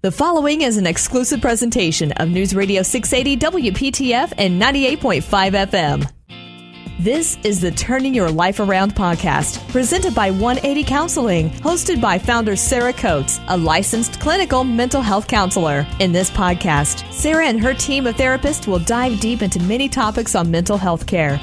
The following is an exclusive presentation of News Radio 680 WPTF and 98.5 FM. This is the Turning Your Life Around podcast, presented by 180 Counseling, hosted by founder Sarah Coates, a licensed clinical mental health counselor. In this podcast, Sarah and her team of therapists will dive deep into many topics on mental health care.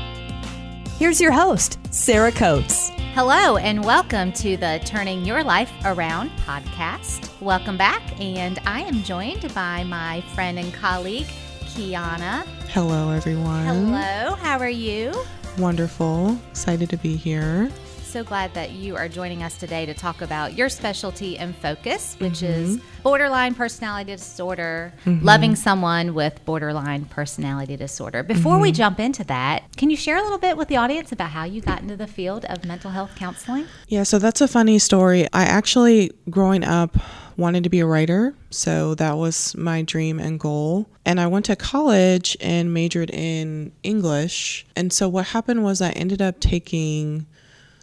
Here's your host, Sarah Coates. Hello, and welcome to the Turning Your Life Around podcast. Welcome back, and I am joined by my friend and colleague, Kiana. Hello, everyone. Hello, how are you? Wonderful. Excited to be here so glad that you are joining us today to talk about your specialty and focus, which mm-hmm. is borderline personality disorder, mm-hmm. loving someone with borderline personality disorder. Before mm-hmm. we jump into that, can you share a little bit with the audience about how you got into the field of mental health counseling? Yeah, so that's a funny story. I actually, growing up, wanted to be a writer. So that was my dream and goal. And I went to college and majored in English. And so what happened was I ended up taking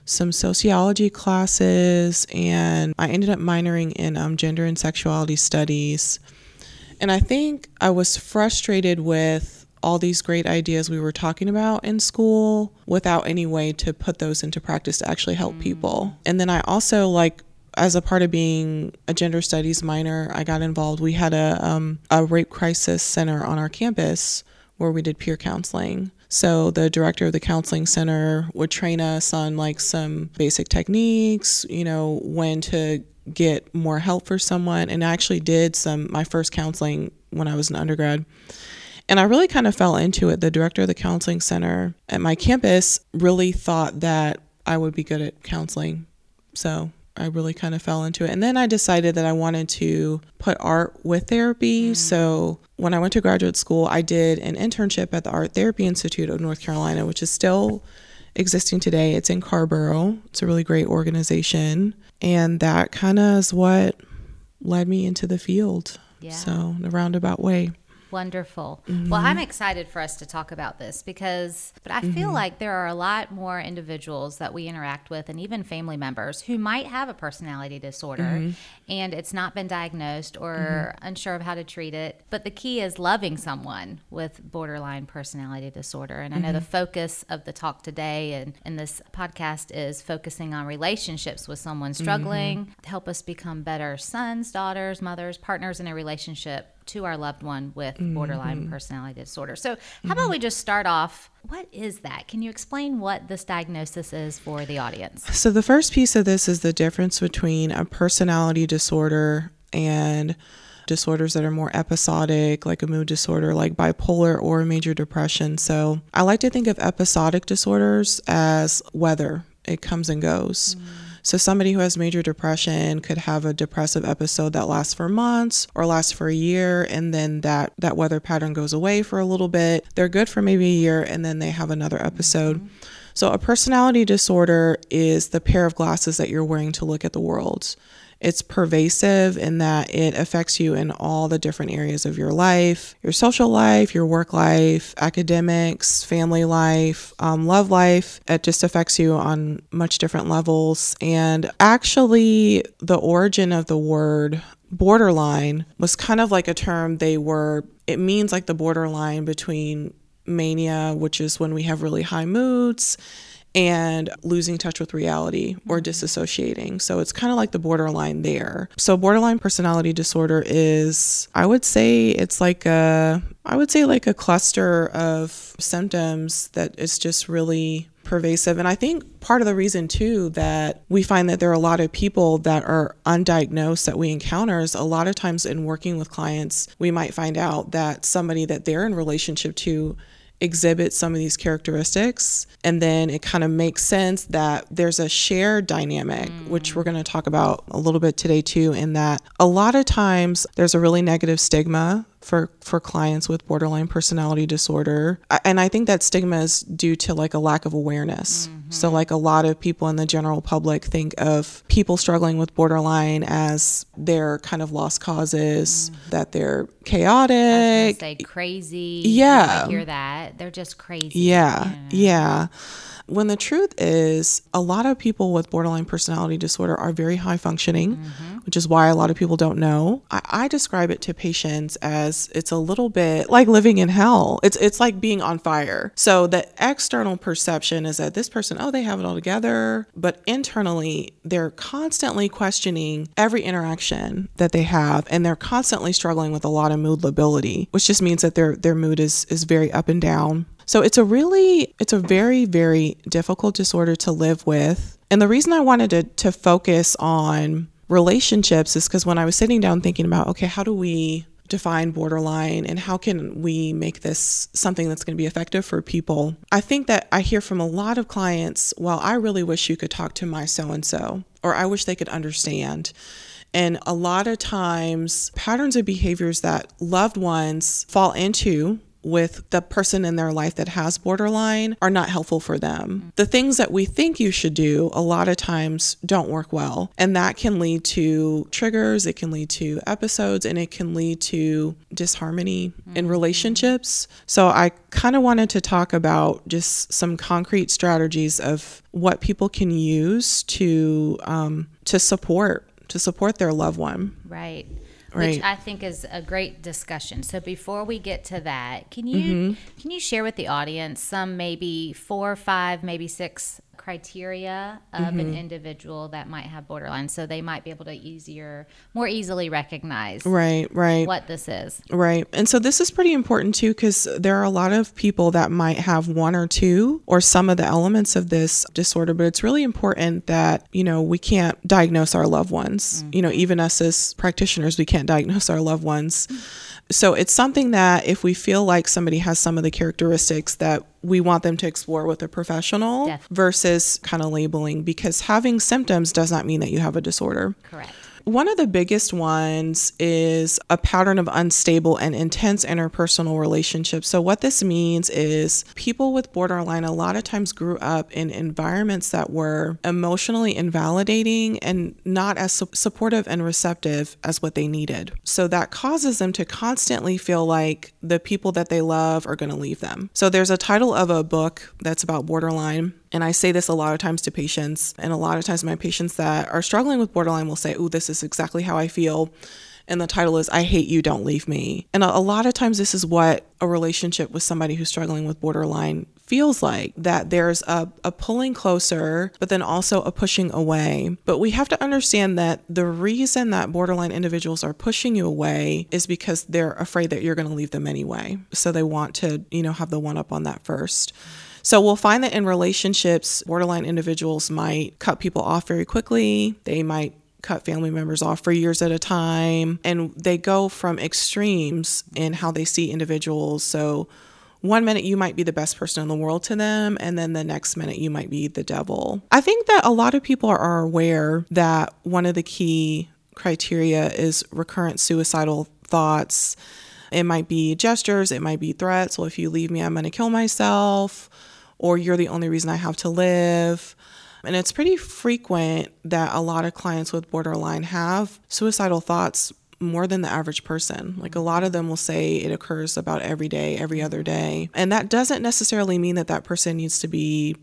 some sociology classes, and I ended up minoring in um, gender and sexuality studies. And I think I was frustrated with all these great ideas we were talking about in school without any way to put those into practice to actually help mm. people. And then I also like as a part of being a gender studies minor, I got involved. We had a um, a rape crisis center on our campus where we did peer counseling. So the director of the counseling center would train us on like some basic techniques, you know, when to get more help for someone and I actually did some my first counseling when I was an undergrad. And I really kind of fell into it. The director of the counseling center at my campus really thought that I would be good at counseling. So I really kind of fell into it. And then I decided that I wanted to put art with therapy. Mm. So when I went to graduate school, I did an internship at the Art Therapy Institute of North Carolina, which is still existing today. It's in Carrboro. It's a really great organization. And that kind of is what led me into the field. Yeah. So, in a roundabout way. Wonderful. Mm-hmm. Well, I'm excited for us to talk about this because, but I feel mm-hmm. like there are a lot more individuals that we interact with and even family members who might have a personality disorder mm-hmm. and it's not been diagnosed or mm-hmm. unsure of how to treat it. But the key is loving someone with borderline personality disorder. And I know the mm-hmm. focus of the talk today and in this podcast is focusing on relationships with someone struggling, mm-hmm. help us become better sons, daughters, mothers, partners in a relationship to our loved one with mm-hmm. borderline personality disorder. So, how mm-hmm. about we just start off? What is that? Can you explain what this diagnosis is for the audience? So, the first piece of this is the difference between a personality disorder and disorders that are more episodic, like a mood disorder, like bipolar or major depression. So, I like to think of episodic disorders as weather, it comes and goes. Mm. So, somebody who has major depression could have a depressive episode that lasts for months or lasts for a year, and then that, that weather pattern goes away for a little bit. They're good for maybe a year, and then they have another episode. Mm-hmm. So, a personality disorder is the pair of glasses that you're wearing to look at the world. It's pervasive in that it affects you in all the different areas of your life your social life, your work life, academics, family life, um, love life. It just affects you on much different levels. And actually, the origin of the word borderline was kind of like a term they were, it means like the borderline between mania, which is when we have really high moods and losing touch with reality or mm-hmm. disassociating. So it's kind of like the borderline there. So borderline personality disorder is I would say it's like a I would say like a cluster of symptoms that is just really pervasive. And I think part of the reason too that we find that there are a lot of people that are undiagnosed that we encounter is a lot of times in working with clients, we might find out that somebody that they're in relationship to exhibit some of these characteristics. And then it kind of makes sense that there's a shared dynamic, mm. which we're going to talk about a little bit today too, in that a lot of times there's a really negative stigma for for clients with borderline personality disorder. And i think that stigma is due to like a lack of awareness. Mm-hmm. so like a lot of people in the general public think of people struggling with borderline as their kind of lost causes mm-hmm. that they're chaotic. say crazy. Yeah. I hear that. They're just crazy. Yeah. Yeah when the truth is, a lot of people with borderline personality disorder are very high functioning, mm-hmm. which is why a lot of people don't know. I, I describe it to patients as it's a little bit like living in hell. It's it's like being on fire. So the external perception is that this person, oh, they have it all together, but internally they're constantly questioning every interaction that they have, and they're constantly struggling with a lot of mood lability, which just means that their their mood is is very up and down. So it's a really, it's a very, very difficult disorder to live with. And the reason I wanted to, to focus on relationships is because when I was sitting down thinking about, okay, how do we define borderline and how can we make this something that's going to be effective for people? I think that I hear from a lot of clients, well, I really wish you could talk to my so and so, or I wish they could understand. And a lot of times, patterns of behaviors that loved ones fall into with the person in their life that has borderline are not helpful for them. The things that we think you should do a lot of times don't work well. And that can lead to triggers, it can lead to episodes, and it can lead to disharmony mm-hmm. in relationships. So I kind of wanted to talk about just some concrete strategies of what people can use to um, to support to support their loved one. Right right. which I think is a great discussion. So before we get to that, can you mm-hmm. can you share with the audience some maybe four, or five, maybe six criteria of mm-hmm. an individual that might have borderline. So they might be able to easier more easily recognize right right. what this is. Right. And so this is pretty important too because there are a lot of people that might have one or two or some of the elements of this disorder but it's really important that you know we can't diagnose our loved ones. Mm-hmm. you know even us as practitioners we can't diagnose our loved ones. Mm-hmm so it's something that if we feel like somebody has some of the characteristics that we want them to explore with a professional Definitely. versus kind of labeling because having symptoms does not mean that you have a disorder. Correct. One of the biggest ones is a pattern of unstable and intense interpersonal relationships. So, what this means is people with borderline a lot of times grew up in environments that were emotionally invalidating and not as su- supportive and receptive as what they needed. So, that causes them to constantly feel like the people that they love are going to leave them. So, there's a title of a book that's about borderline and I say this a lot of times to patients, and a lot of times my patients that are struggling with borderline will say, Oh, this is exactly how I feel. And the title is I Hate You, Don't Leave Me. And a, lot of times, this is what a relationship with somebody who's struggling with borderline feels like that there's a, a pulling closer, but then also a pushing away. But we have to understand that the reason that borderline individuals are pushing you away is because they're afraid that you're going to leave them anyway. So they want to, you know, have the one up on that first. So we'll find that in relationships, borderline individuals might cut people off very quickly. They might cut family members off for years at a time. And they go from extremes in how they see individuals. So one minute you might be the best person in the world to them, and then the next minute you might be the devil. I think that a lot of people are aware that one of the key criteria is recurrent suicidal thoughts. It might be gestures, it might be threats. Well, if you leave me, I'm going to kill myself or you're the only reason I have to live. And it's pretty frequent that a lot of clients with borderline have suicidal thoughts more than the average person. Like a lot of them will say it occurs about every day, every other day. And that doesn't necessarily mean that that person needs to be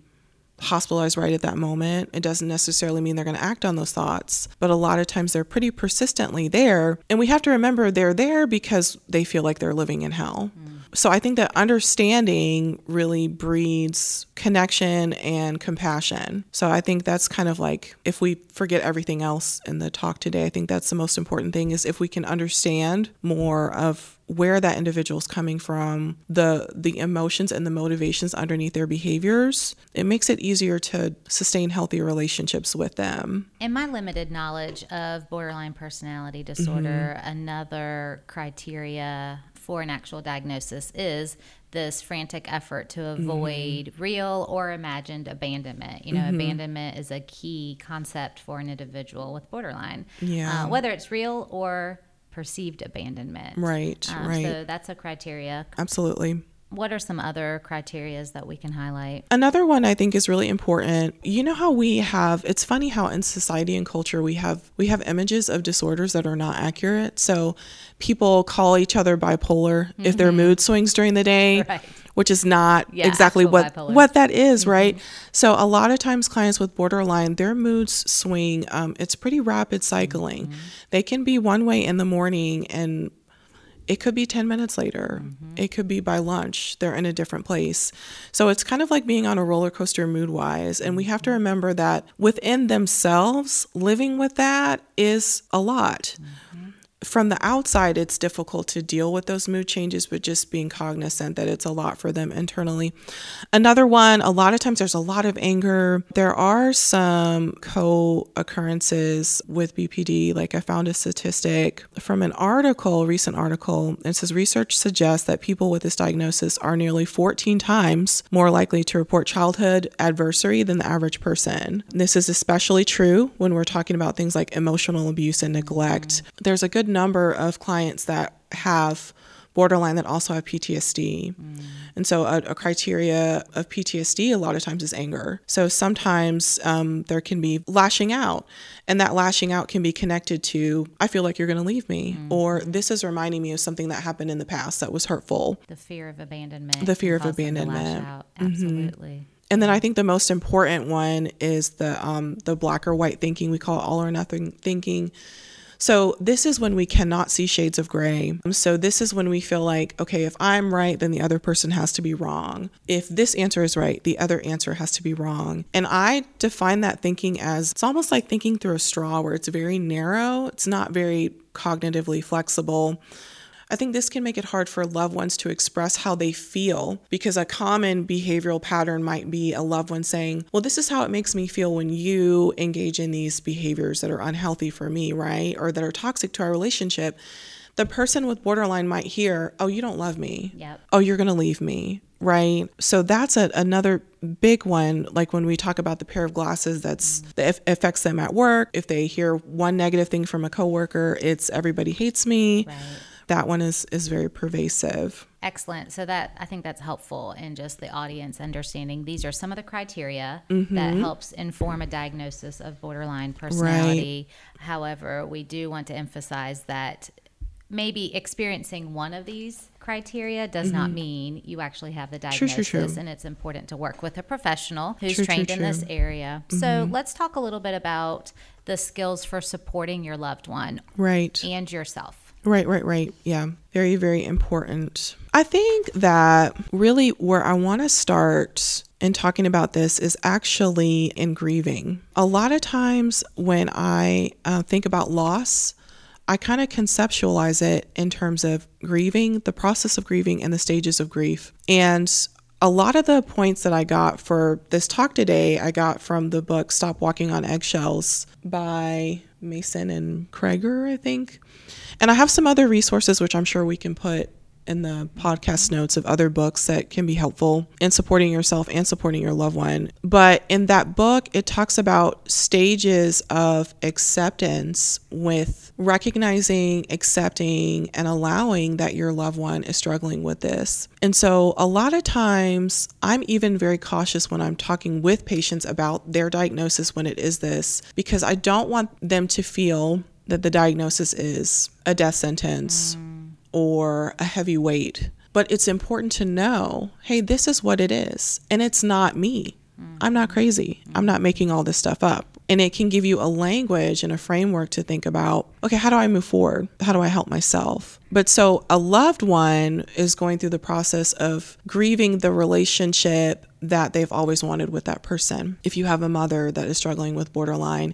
hospitalized right at that moment. It doesn't necessarily mean they're going to act on those thoughts, but a lot of times they're pretty persistently there. And we have to remember they're there because they feel like they're living in hell. Mm. So I think that understanding really breeds connection and compassion. So I think that's kind of like if we forget everything else in the talk today, I think that's the most important thing is if we can understand more of where that individual is coming from, the the emotions and the motivations underneath their behaviors, it makes it easier to sustain healthy relationships with them. In my limited knowledge of borderline personality disorder, mm-hmm. another criteria for an actual diagnosis is this frantic effort to mm-hmm. avoid mm-hmm. real or imagined abandonment. You know, mm-hmm. abandonment is a key concept for an individual with borderline. Yeah. Uh, whether it's real or perceived abandonment. Right, um, right. So that's a criteria. Absolutely. What are some other criterias that we can highlight? Another one I think is really important. You know how we have it's funny how in society and culture we have we have images of disorders that are not accurate. So people call each other bipolar mm-hmm. if their mm-hmm. mood swings during the day. Right. Which is not yeah, exactly what bipolar. what that is, mm-hmm. right? So a lot of times, clients with borderline, their moods swing. Um, it's pretty rapid cycling. Mm-hmm. They can be one way in the morning and it could be 10 minutes later. Mm-hmm. It could be by lunch. They're in a different place. So it's kind of like being on a roller coaster mood wise. And we have to mm-hmm. remember that within themselves, living with that is a lot. Mm-hmm from the outside, it's difficult to deal with those mood changes, but just being cognizant that it's a lot for them internally. Another one, a lot of times there's a lot of anger. There are some co occurrences with BPD. Like I found a statistic from an article, recent article. It says research suggests that people with this diagnosis are nearly 14 times more likely to report childhood adversary than the average person. This is especially true when we're talking about things like emotional abuse and neglect. There's a good number of clients that have borderline that also have PTSD. Mm. And so, a, a, criteria of PTSD a lot of times is anger. So, sometimes um, there can be lashing out, and that lashing out can be connected to, I feel like you're going to leave me, mm. or this is reminding me of something that happened in the past that was hurtful. The fear of abandonment. The fear of abandonment. Mm-hmm. Absolutely. Mm-hmm. And then I think the most important one is the um, the black or white thinking. We call it all or nothing thinking so this is when we cannot see shades of gray. Um, so this is when we feel like, okay, if I'm right, then the other person has to be wrong. If this answer is right, the other answer has to be wrong. And I define that thinking as it's almost like thinking through a straw where it's very narrow, it's not very cognitively flexible. I think this can make it hard for loved ones to express how they feel because a common behavioral pattern might be a loved one saying, Well, this is how it makes me feel when you engage in these behaviors that are unhealthy for me, right? Or that are toxic to our relationship. The person with borderline might hear, Oh, you don't love me. Yep. Oh, you're going to leave me right so that's a, another big one like when we talk about the pair of glasses that's that affects them at work if they hear one negative thing from a coworker it's everybody hates me right that one is is very pervasive. Excellent. So that I think that's helpful in just the audience understanding these are some of the criteria mm-hmm. that helps inform a diagnosis of borderline personality. Right. However, we do want to emphasize that maybe experiencing one of these criteria does mm-hmm. not mean you actually have the diagnosis true, true, true. and it's important to work with a professional who's trained in this area. Mm-hmm. So, let's talk a little bit about the skills for supporting your loved one right and yourself. Right, right, right. Yeah. Very, very important. I think that really where I want to start in talking about this is actually in grieving. A lot of times when I uh, think about loss, I kind of conceptualize it in terms of grieving, the process of grieving, and the stages of grief. And a lot of the points that I got for this talk today, I got from the book Stop Walking on Eggshells by Mason and Kreger, I think. And I have some other resources which I'm sure we can put in the podcast notes of other books that can be helpful in supporting yourself and supporting your loved one. But in that book, it talks about stages of acceptance with recognizing, accepting, and allowing that your loved one is struggling with this. And so, a lot of times, I'm even very cautious when I'm talking with patients about their diagnosis when it is this, because I don't want them to feel that the diagnosis is a death sentence. Or a heavy weight. But it's important to know hey, this is what it is. And it's not me. I'm not crazy. I'm not making all this stuff up. And it can give you a language and a framework to think about okay, how do I move forward? How do I help myself? But so a loved one is going through the process of grieving the relationship that they've always wanted with that person. If you have a mother that is struggling with borderline,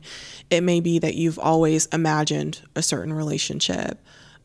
it may be that you've always imagined a certain relationship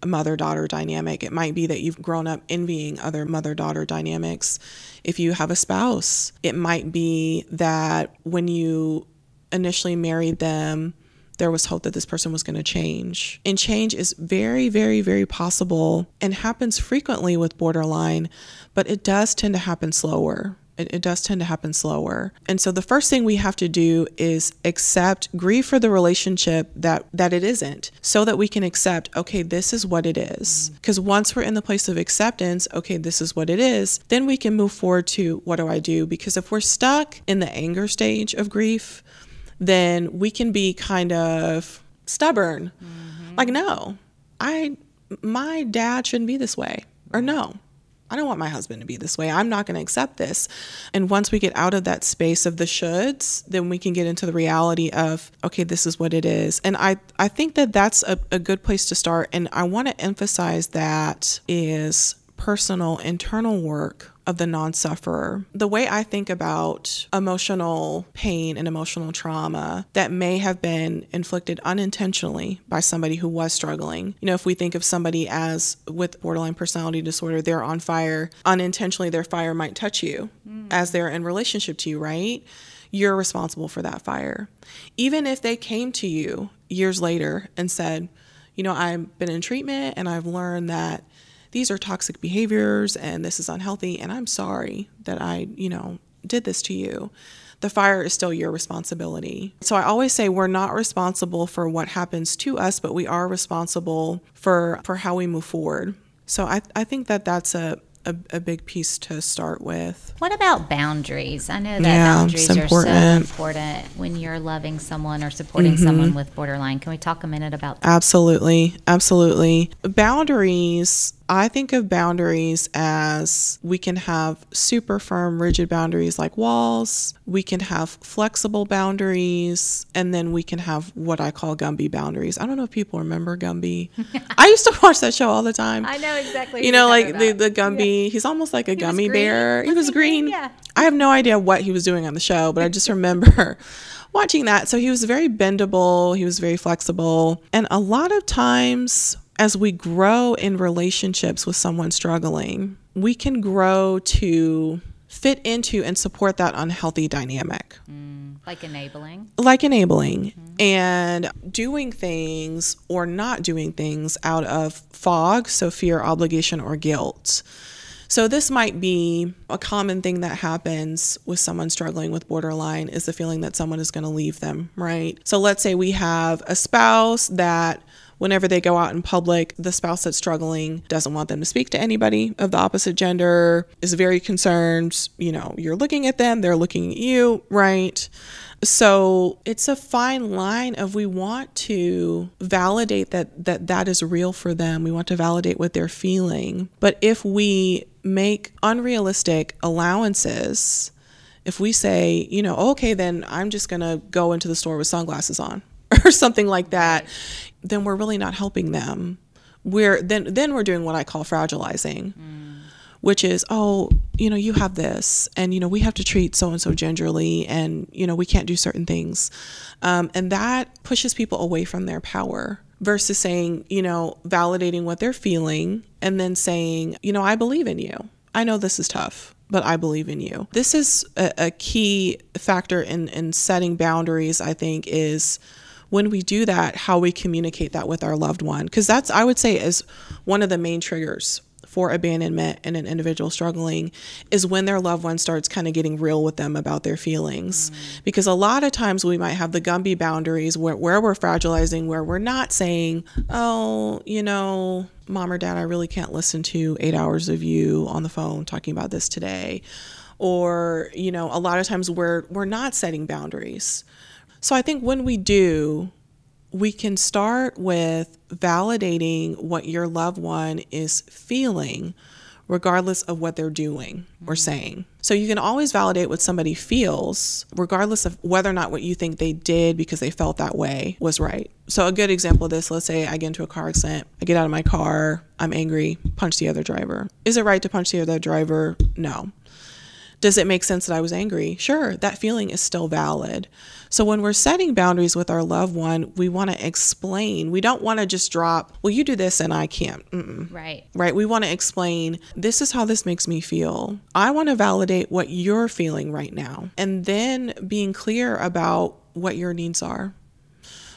mother daughter dynamic. It might be that you've grown up envying other mother daughter dynamics. If you have a spouse, it might be that when you initially married them, there was hope that this person was going to change. And change is very, very, very possible and happens frequently with borderline, but it does tend to happen slower It, it does tend to happen slower. And so the first thing we have to do is accept grieve for the relationship that that it isn't so that we can accept okay this is what it is because once we're in the place of acceptance okay this is what it is then we can move forward to what do i do because if we're stuck in the anger stage of grief then we can be kind of stubborn mm-hmm. like no i my dad shouldn't be this way or no I don't want my husband to be this way. I'm not going to accept this. And once we get out of that space of the shoulds, then we can get into the reality of, okay, this is what it is. And I, I think that that's a, a good place to start. And I want to emphasize that is personal internal work of the non sufferer. The way I think about emotional pain and emotional trauma that may have been inflicted unintentionally by somebody who was struggling. You know, if we think of somebody as with borderline personality disorder, they're on fire, unintentionally, their fire might touch you mm. as they're in relationship to you, right? You're responsible for that fire. Even if they came to you years later and said, you know, I've been in treatment and I've learned that these are toxic behaviors and this is unhealthy and I'm sorry that I, you know, did this to you. The fire is still your responsibility. So I always say we're not responsible for what happens to us, but we are responsible for for how we move forward. So I, I think that that's a, a, a, big piece to start with. What about boundaries? I know that yeah, boundaries are so important when you're loving someone or supporting mm-hmm. someone with borderline. Can we talk a minute about that? Absolutely. Absolutely. Boundaries I think of boundaries as we can have super firm, rigid boundaries like walls, we can have flexible boundaries, and then we can have what I call Gumby boundaries. I don't know if people remember Gumby. I used to watch that show all the time. I know exactly. You know, like the, the Gumby, yeah. he's almost like a he gummy bear. He was green. Yeah. I have no idea what he was doing on the show, but I just remember watching that. So he was very bendable, he was very flexible. And a lot of times as we grow in relationships with someone struggling, we can grow to fit into and support that unhealthy dynamic. Mm, like enabling. Like enabling. Mm-hmm. And doing things or not doing things out of fog, so fear, obligation, or guilt. So, this might be a common thing that happens with someone struggling with borderline is the feeling that someone is going to leave them, right? So, let's say we have a spouse that whenever they go out in public, the spouse that's struggling doesn't want them to speak to anybody of the opposite gender, is very concerned, you know, you're looking at them, they're looking at you, right? So it's a fine line of we want to validate that that that is real for them. We want to validate what they're feeling. But if we make unrealistic allowances, if we say, you know, okay, then I'm just going to go into the store with sunglasses on or something like that, then we're really not helping them. We're then then we're doing what I call fragilizing. Mm. Which is, oh, you know, you have this, and you know, we have to treat so and so gingerly, and you know, we can't do certain things, um, and that pushes people away from their power versus saying, you know, validating what they're feeling, and then saying, you know, I believe in you. I know this is tough, but I believe in you. This is a, a key factor in in setting boundaries. I think is when we do that, how we communicate that with our loved one. Because that's, I would say, is one of the main triggers for abandonment in an individual struggling is when their loved one starts kind of getting real with them about their feelings. Mm. Because a lot of times we might have the Gumby boundaries where, where we're fragilizing, where we're not saying, oh, you know, mom or dad, I really can't listen to eight hours of you on the phone talking about this today. Or, you know, a lot of times we're we're not setting boundaries. So I think when we do, we can start with validating what your loved one is feeling, regardless of what they're doing or mm-hmm. saying. So you can always validate what somebody feels, regardless of whether or not what you think they did because they felt that way was right. So, a good example of this let's say I get into a car accident, I get out of my car, I'm angry, punch the other driver. Is it right to punch the other driver? No. Does it make sense that I was angry? Sure, that feeling is still valid. So when we're setting boundaries with our loved one, we want to explain. We don't want to just drop, well, you do this and I can't. Mm-mm. Right. Right. We want to explain, this is how this makes me feel. I want to validate what you're feeling right now. And then being clear about what your needs are.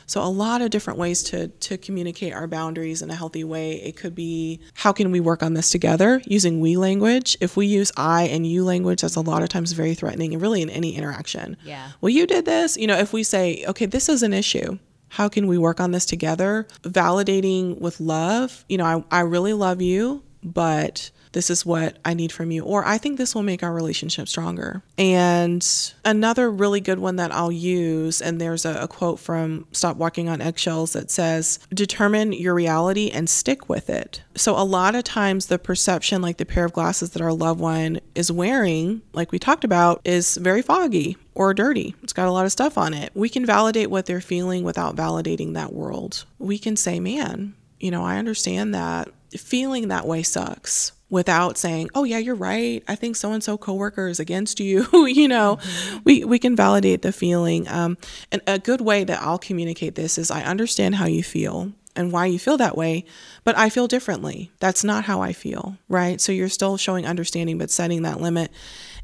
So a lot of different ways to to communicate our boundaries in a healthy way. It could be how can we work on this together using we language. If we use I and you language, that's a lot of times very threatening and really in any interaction. Yeah. Well, you did this, you know, if we say, okay, this is an issue. How can we work on this together? Validating with love. You know, I, I really love you, but this is what I need from you, or I think this will make our relationship stronger. And another really good one that I'll use, and there's a, a, quote from Stop Walking on Eggshells that says, Determine your reality and stick with it. So, a lot of times, the perception, like the pair of glasses that our loved one is wearing, like we talked about, is very foggy or dirty. It's got a lot of stuff on it. We can validate what they're feeling without validating that world. We can say, Man, you know, I understand that feeling that way sucks without saying, "Oh yeah, you're right. I think so and so coworker is against you." you know, mm-hmm. we we can validate the feeling. Um, and a good way that I'll communicate this is, I understand how you feel and why you feel that way, but I feel differently. That's not how I feel, right? So you're still showing understanding, but setting that limit.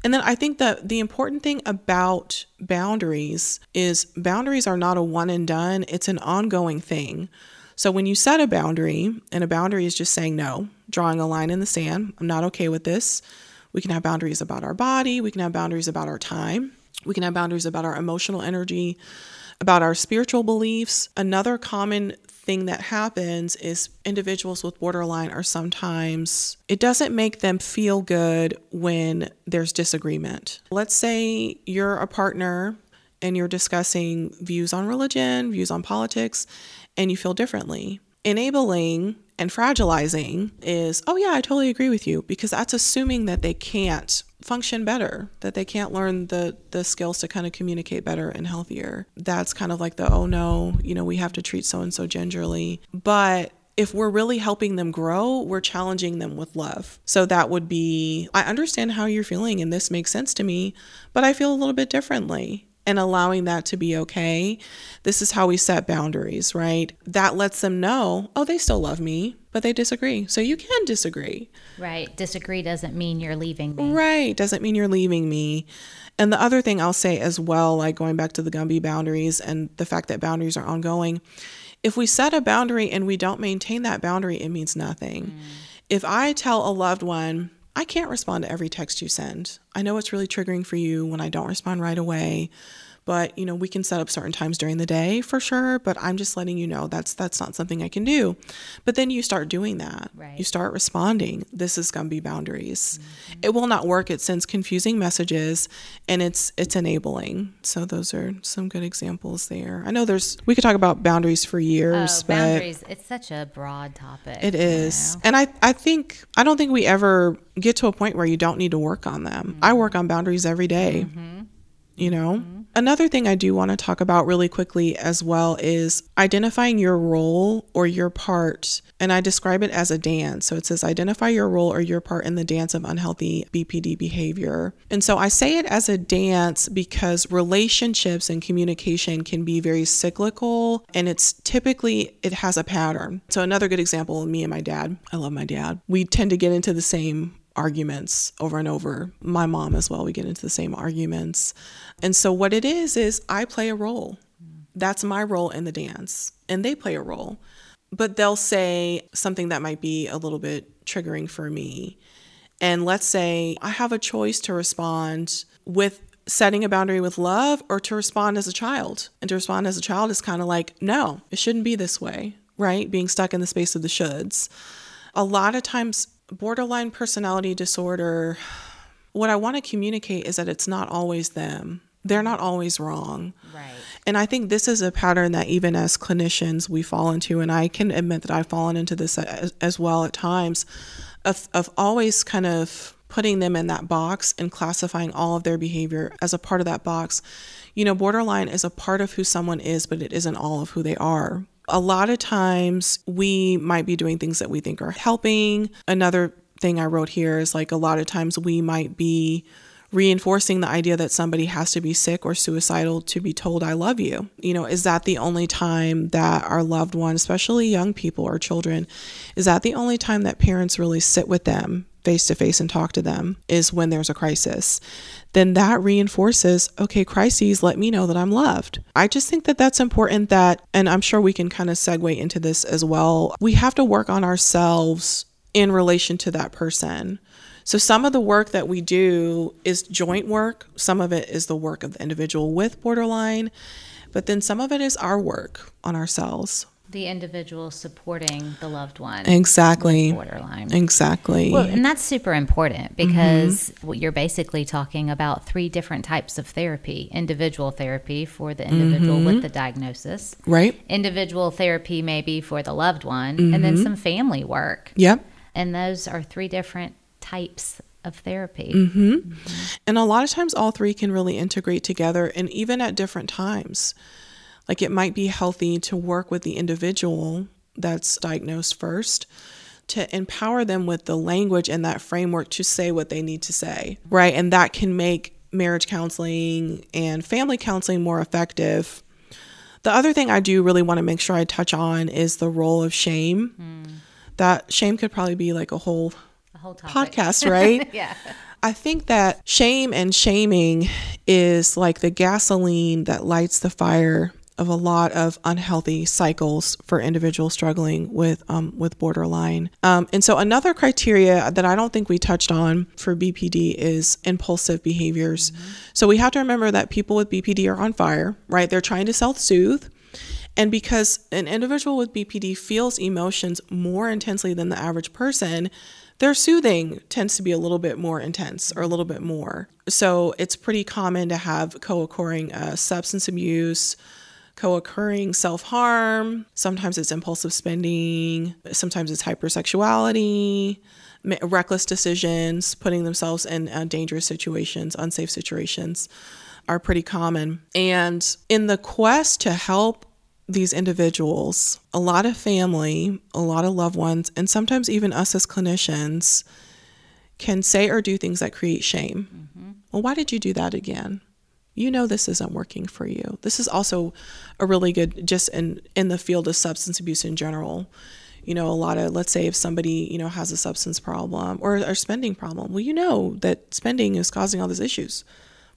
And then I think that the important thing about boundaries is boundaries are not a one and done, it's an ongoing thing. So when you set a boundary, and a boundary is just saying no, drawing a line in the sand, I'm not okay with this. We can have boundaries about our body, we can have boundaries about our time, we can have boundaries about our emotional energy, about our spiritual beliefs. Another common thing that happens is individuals with borderline are sometimes, it doesn't make them feel good when there's disagreement. Let's say you're a partner and you're discussing views on religion, views on politics, and you feel differently. Enabling and fragilizing is, oh, yeah, I totally agree with you, because that's assuming that they can't function better, that they can't learn the, the skills to kind of communicate better and healthier. That's kind of like the, oh, no, you know, we have to treat so and so gingerly. But if we're really helping them grow, we're challenging them with love. So that would be I understand how you're feeling and this makes sense to me, but I feel a little bit differently and allowing that to be okay. This is how we set boundaries, right? That lets them know, oh, they still love me, but they disagree. So you can disagree. Right. Disagree doesn't mean you're leaving me. Right. Doesn't mean you're leaving me. And the other thing I'll say as well, like going back to the Gumby boundaries and the fact that boundaries are ongoing, if we set a boundary and we don't maintain that boundary, it means nothing. Mm. If I tell a loved one, I can't respond to every text you send. I know it's really triggering for you when I don't respond right away but you know we can set up certain times during the day for sure but i'm just letting you know that's that's not something i can do but then you start doing that right. you start responding this is gumby boundaries mm-hmm. it will not work it sends confusing messages and it's it's enabling so those are some good examples there i know there's we could talk about boundaries for years oh, boundaries it's such a broad topic it is know? and i i think i don't think we ever get to a point where you don't need to work on them mm-hmm. i work on boundaries every day, mm-hmm. you know mm-hmm. Another thing I do want to talk about really quickly as well is identifying your role or your part. And I describe it as a dance. So it says identify your role or your part in the dance of unhealthy BPD behavior. And so I say it as a dance because relationships and communication can be very cyclical and it's typically it has a pattern. So another good example, me and my dad. I love my dad. We tend to get into the same arguments over and over. My mom as well, we get into the same arguments. And so what it is is I play a role. That's my role in the dance, and they play a role. But they'll say something that might be a little bit triggering for me. And let's say I have a choice to respond with setting a boundary with love or to respond as a child. And to respond as a child is kind of like, no, it shouldn't be this way, right? Being stuck in the space of the shoulds. A lot of times, borderline personality disorder, what I want to communicate is that it's not always them. They're not always wrong. Right. And I think this is a pattern that even as clinicians we fall into, and I can admit that I've fallen into this as, as well at times, of, of always kind of putting them in that box and classifying all of their behavior as a part of that box. You know, borderline is a part of who someone is, but it isn't all of who they are a lot of times we might be doing things that we think are helping. Another thing I wrote here is like a lot of times we might be reinforcing the idea that somebody has to be sick or suicidal to be told I love you. You know, is that the only time that our loved one, especially young people or children, is that the only time that parents really sit with them face to face and talk to them is when there's a crisis. Then that reinforces, okay, crises let me know that I'm loved. I just think that that's important that, and I'm sure we can kind of segue into this as well. We have to work on ourselves in relation to that person. So, some of the work that we do is joint work, some of it is the work of the individual with borderline, but then some of it is our work on ourselves the individual supporting the loved one exactly borderline exactly well and that's super important because mm-hmm. you're basically talking about three different types of therapy individual therapy for the individual mm-hmm. with the diagnosis right individual therapy maybe for the loved one mm-hmm. and then mm-hmm. some family work yep and those are three different types of therapy. Mm-hmm. Mm-hmm. And a lot of times, all three can really integrate together, and even at different times. Like it might be healthy to work with the individual that's diagnosed first to empower them with the language and that framework to say what they need to say, right? And that can make marriage counseling and family counseling more effective. The other thing I do really want to make sure I touch on is the role of shame. Mm. That shame could probably be like a whole, a whole podcast, right? yeah. I think that shame and shaming is like the gasoline that lights the fire of a lot of unhealthy cycles for individuals struggling with um, with borderline. Um, and so another criteria that I don't think we touched on for BPD is impulsive behaviors. Mm-hmm. So we have to remember that people with BPD are on fire, right? They're trying to self-soothe. And because an individual with BPD feels emotions more intensely than the average person, their soothing tends to be a little bit more intense or a little bit more. So it's pretty common to have co occurring uh, substance abuse, co occurring self harm. Sometimes it's impulsive spending. Sometimes it's hypersexuality, reckless decisions, putting themselves in uh, dangerous situations, unsafe situations are pretty common. And in the quest to help these individuals, a lot of family, a lot of loved ones, and sometimes even us as clinicians can say or do things that create shame. Mm-hmm. Well, why did you do that again? You know this isn't working for you. This is also a really good just in in the field of substance abuse in general. You know, a lot of let's say if somebody, you know, has a substance problem or a spending problem, well, you know that spending is causing all these issues.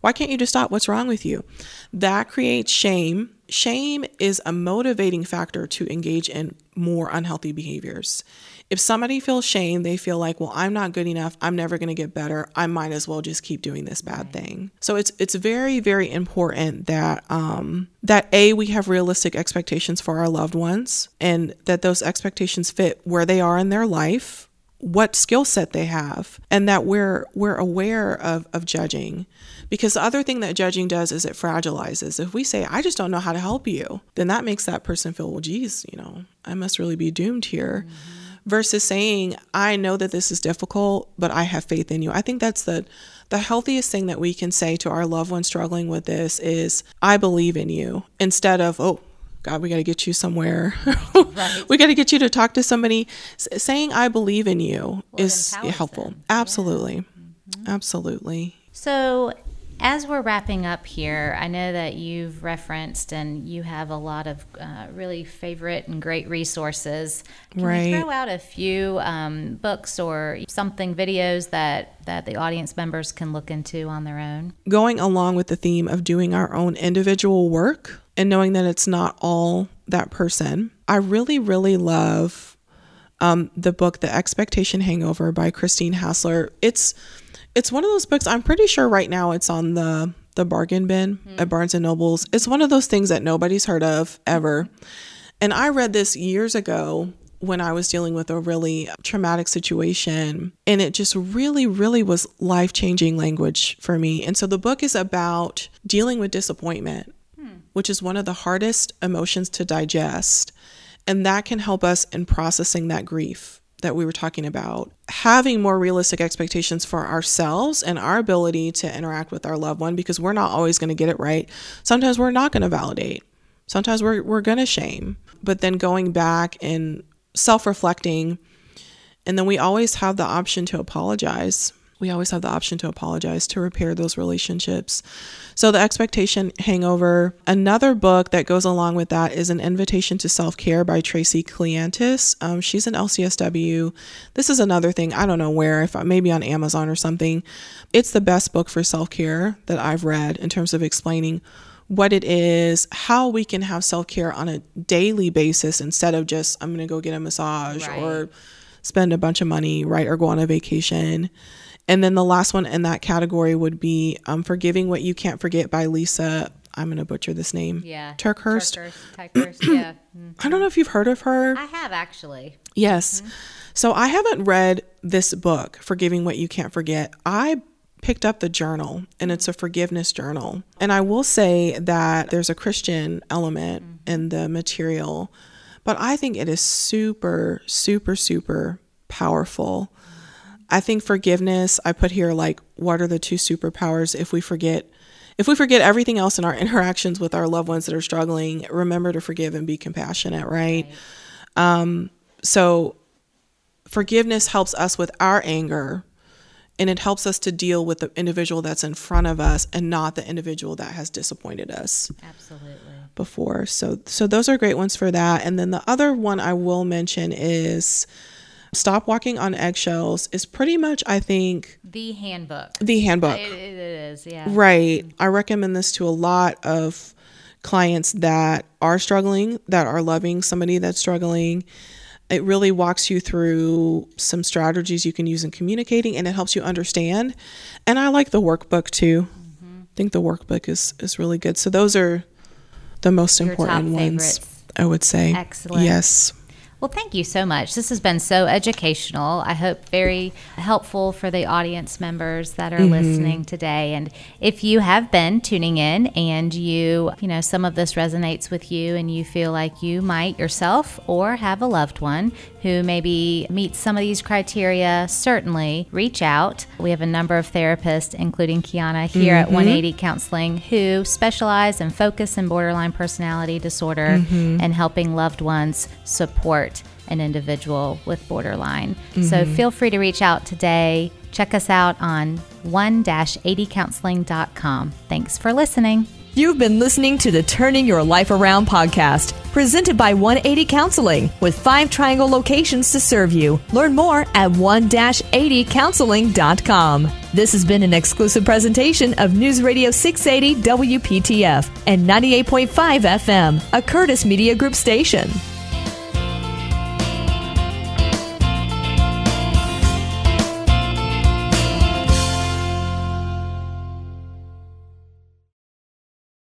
Why can't you just stop? What's wrong with you? That creates shame. Shame is a motivating factor to engage in more unhealthy behaviors. If somebody feels shame, they feel like, well, I'm not good enough. I'm never going to get better. I might as well just keep doing this bad thing. So it's it's very very important that um, that a we have realistic expectations for our loved ones, and that those expectations fit where they are in their life what skill set they have and that we're we're aware of of judging. Because the other thing that judging does is it fragilizes. If we say i just don't know how to help you then that makes that person feel well geez you know i must really be doomed here mm-hmm. versus saying, I know that this is difficult, but I have faith in you. I think that's the the healthiest thing that we can say to our loved one struggling with this is, I believe in you, instead of, oh, God, we got to get you somewhere. Right. we got to get you to talk to somebody. S- saying, I believe in you well, is helpful. Them. Absolutely. Yeah. Mm-hmm. Absolutely. So, as we're wrapping up here, I know that you've referenced and you have a lot of uh, really favorite and great resources. Can right. you throw out a few um, books or something, videos that, that the audience members can look into on their own? Going along with the theme of doing our own individual work and knowing that it's not all that person, I really, really love um, the book, The Expectation Hangover by Christine Hassler. It's it's one of those books. I'm pretty sure right now it's on the the bargain bin mm. at Barnes and Nobles. It's one of those things that nobody's heard of ever. And I read this years ago when I was dealing with a really traumatic situation. And it just really, really was life changing language for me. And so the book is about dealing with disappointment. Which is one of the hardest emotions to digest. And that can help us in processing that grief that we were talking about, having more realistic expectations for ourselves and our ability to interact with our loved one because we're not always going to get it right. Sometimes we're not going to validate. Sometimes we're, we're going to shame. But then going back and self reflecting, and then we always have the option to apologize we always have the option to apologize to repair those relationships. So, The Expectation Hangover. Another book that goes along with that is An Invitation to Self Care by Tracey Cleantis. Um, she's an LCSW. This is another thing, I don't know where, if maybe on Amazon or something. It's the best book for self care that I've read in terms of explaining what it is, how we can have self care on a daily basis instead of just, I'm going to go get a massage right. or spend a bunch of money, right? Or go on a vacation. And then the last one in that category would be um, Forgiving What You Can't Forget by Lysa. I'm going to butcher this name. Yeah. TerKeurst. TerKeurst, yeah. Mm-hmm. I don't know if you've heard of her. I have actually. Yes. Mm-hmm. So I haven't read this book, Forgiving What You Can't Forget. I picked up the journal and it's a forgiveness journal. And I will say that there's a Christian element mm-hmm. in the material, but I think it is super, super, super powerful I think forgiveness, I put here like what are the two superpowers if we forget if we forget everything else in our interactions with our loved ones that are struggling, remember to forgive and be compassionate, right? right. Um, so forgiveness helps us with our anger and it helps us to deal with the individual that's in front of us and not the individual that has disappointed us. Absolutely. Before. So so those are great ones for that. And then the other one I will mention is Stop Walking on Eggshells is pretty much, I think, the handbook. The handbook. it, it is, yeah. Right. I recommend this to a lot of clients that are struggling, that are loving somebody that's struggling. It really walks you through some strategies you can use in communicating and it helps you understand. And I like the workbook too. Mm-hmm. I think the workbook is, is really good. So those are the most Your important ones, I would say. Excellent. Yes. Well, thank you so much. This has been so educational. I hope very helpful for the audience members that are mm-hmm. listening today. And if you have been tuning in and you, you know, some of this resonates with you and you feel like you might yourself or have a loved one who maybe meets some of these criteria, certainly reach out. We have a number of therapists, including Kiana here mm-hmm. at 180 Counseling, who specialize and focus in borderline personality disorder mm-hmm. and helping loved ones support an individual with borderline. Mm-hmm. So feel free to reach out today. Check us out on 1-80counseling.com. Thanks for listening. You've been listening to the Turning Your Life Around podcast, presented by 180 Counseling, with five triangle locations to serve you. Learn more at 1-80counseling.com. This has been an exclusive presentation of News Radio 680 WPTF and 98.5 FM, a Curtis Media Group station.